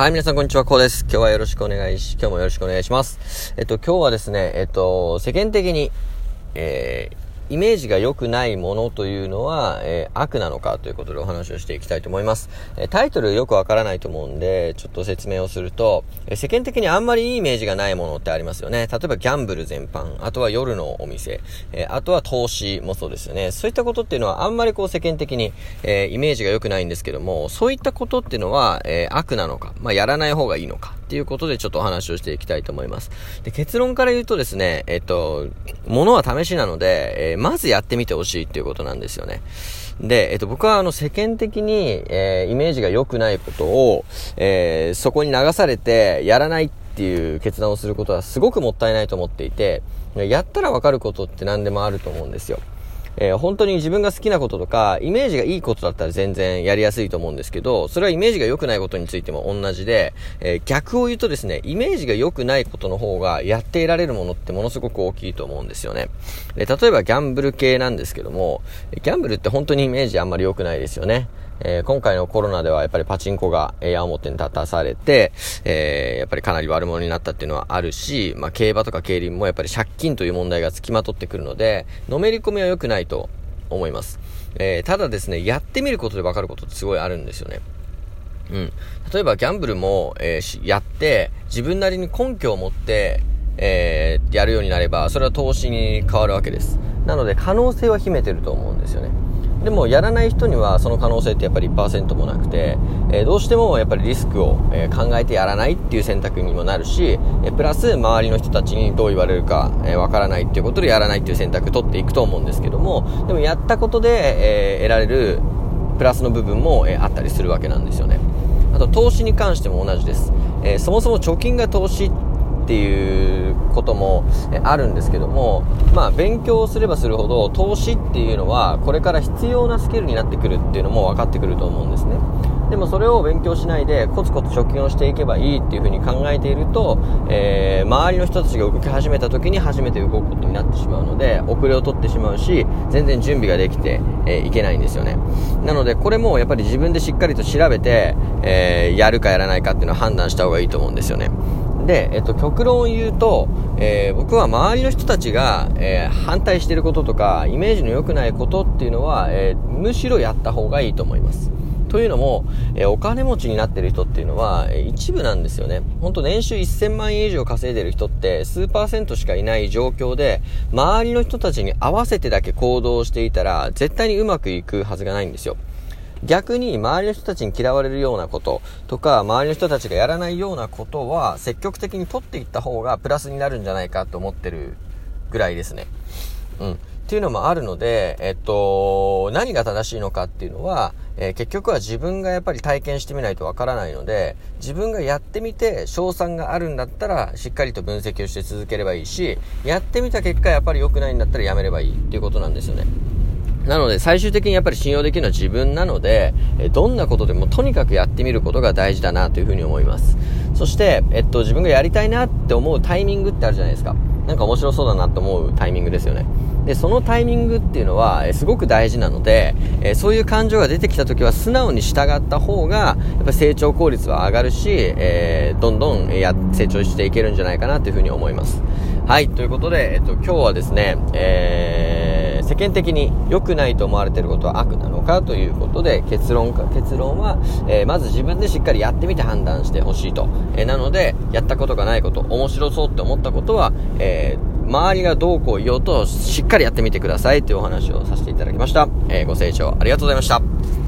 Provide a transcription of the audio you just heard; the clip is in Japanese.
はい、皆さんこんにちは、こうです。今日はよろしくお願いし、今日もよろしくお願いします。えっと、今日はですね、えっと、世間的に、えー、イメージが良くないものというのは、えー、悪なのかということでお話をしていきたいと思います。えー、タイトルよくわからないと思うんで、ちょっと説明をすると、えー、世間的にあんまりいいイメージがないものってありますよね。例えばギャンブル全般、あとは夜のお店、えあとは投資もそうですよね。そういったことっていうのはあんまりこう世間的に、えイメージが良くないんですけども、そういったことっていうのは、え悪なのか、まあ、やらない方がいいのかっていうことでちょっとお話をしていきたいと思います。で、結論から言うとですね、えっと、物は試しなので、えまずやってみてほしいっていうことなんですよね。で、えっと、僕はあの世間的に、えー、イメージが良くないことを、えー、そこに流されてやらないっていう決断をすることはすごくもったいないと思っていて、やったらわかることって何でもあると思うんですよ。えー、本当に自分が好きなこととか、イメージがいいことだったら全然やりやすいと思うんですけど、それはイメージが良くないことについても同じで、えー、逆を言うとですね、イメージが良くないことの方がやっていられるものってものすごく大きいと思うんですよね。で例えばギャンブル系なんですけども、ギャンブルって本当にイメージあんまり良くないですよね。えー、今回のコロナではやっぱりパチンコが、えー、矢面に立たされて、えー、やっぱりかなり悪者になったっていうのはあるし、まあ、競馬とか競輪もやっぱり借金という問題が付きまとってくるので、のめり込みは良くないと思います。えー、ただですね、やってみることで分かることってすごいあるんですよね。うん。例えばギャンブルも、えー、やって、自分なりに根拠を持って、えー、やるようになれば、それは投資に変わるわけです。なので、可能性は秘めてると思うんですよね。でもやらない人にはその可能性ってやっぱり1%もなくて、えー、どうしてもやっぱりリスクを、え、考えてやらないっていう選択にもなるし、えー、プラス周りの人たちにどう言われるかわ、えー、からないっていうことでやらないっていう選択取っていくと思うんですけども、でもやったことで、えー、得られるプラスの部分も、えー、あったりするわけなんですよね。あと投資に関しても同じです。えー、そもそも貯金が投資っていうこともあるんですけども、まあ、勉強すればするほど投資っていうのはこれから必要なスキルになってくるっていうのも分かってくると思うんですね。でもそれを勉強しないでコツコツ貯金をしていけばいいっていうふうに考えていると、えー、周りの人たちが動き始めた時に初めて動くことになってしまうので遅れを取ってしまうし全然準備ができて、えー、いけないんですよね。なのでこれもやっぱり自分でしっかりと調べて、えー、やるかやらないかっていうのを判断した方がいいと思うんですよね。で、えっと、極論を言うと、えー、僕は周りの人たちが、えー、反対してることとか、イメージの良くないことっていうのは、えー、むしろやった方がいいと思います。というのも、えお金持ちになってる人っていうのは、え一部なんですよね。ほんと年収1000万円以上稼いでる人って数パーセントしかいない状況で、周りの人たちに合わせてだけ行動していたら、絶対にうまくいくはずがないんですよ。逆に周りの人たちに嫌われるようなこととか、周りの人たちがやらないようなことは積極的に取っていった方がプラスになるんじゃないかと思ってるぐらいですね。うん。っていうのもあるので、えっと、何が正しいのかっていうのは、えー、結局は自分がやっぱり体験してみないとわからないので、自分がやってみて、賞賛があるんだったら、しっかりと分析をして続ければいいし、やってみた結果やっぱり良くないんだったらやめればいいっていうことなんですよね。なので最終的にやっぱり信用できるのは自分なので、えどんなことでもとにかくやってみることが大事だなというふうに思います。そして、えっと、自分がやりたいなって思うタイミングってあるじゃないですか。なんか面白そうだなと思うタイミングですよね。で、そのタイミングっていうのは、えすごく大事なので、えそういう感情が出てきた時は素直に従った方が、やっぱ成長効率は上がるし、えー、どんどんや成長していけるんじゃないかなというふうに思います。はい、ということで、えっと、今日はですね、えー世間的に良くないと思われていることは悪なのかということで結論か結論は、えー、まず自分でしっかりやってみて判断してほしいと、えー、なのでやったことがないこと面白そうって思ったことは、えー、周りがどうこう言おうとしっかりやってみてくださいというお話をさせていただきました、えご清聴ありがとうございました。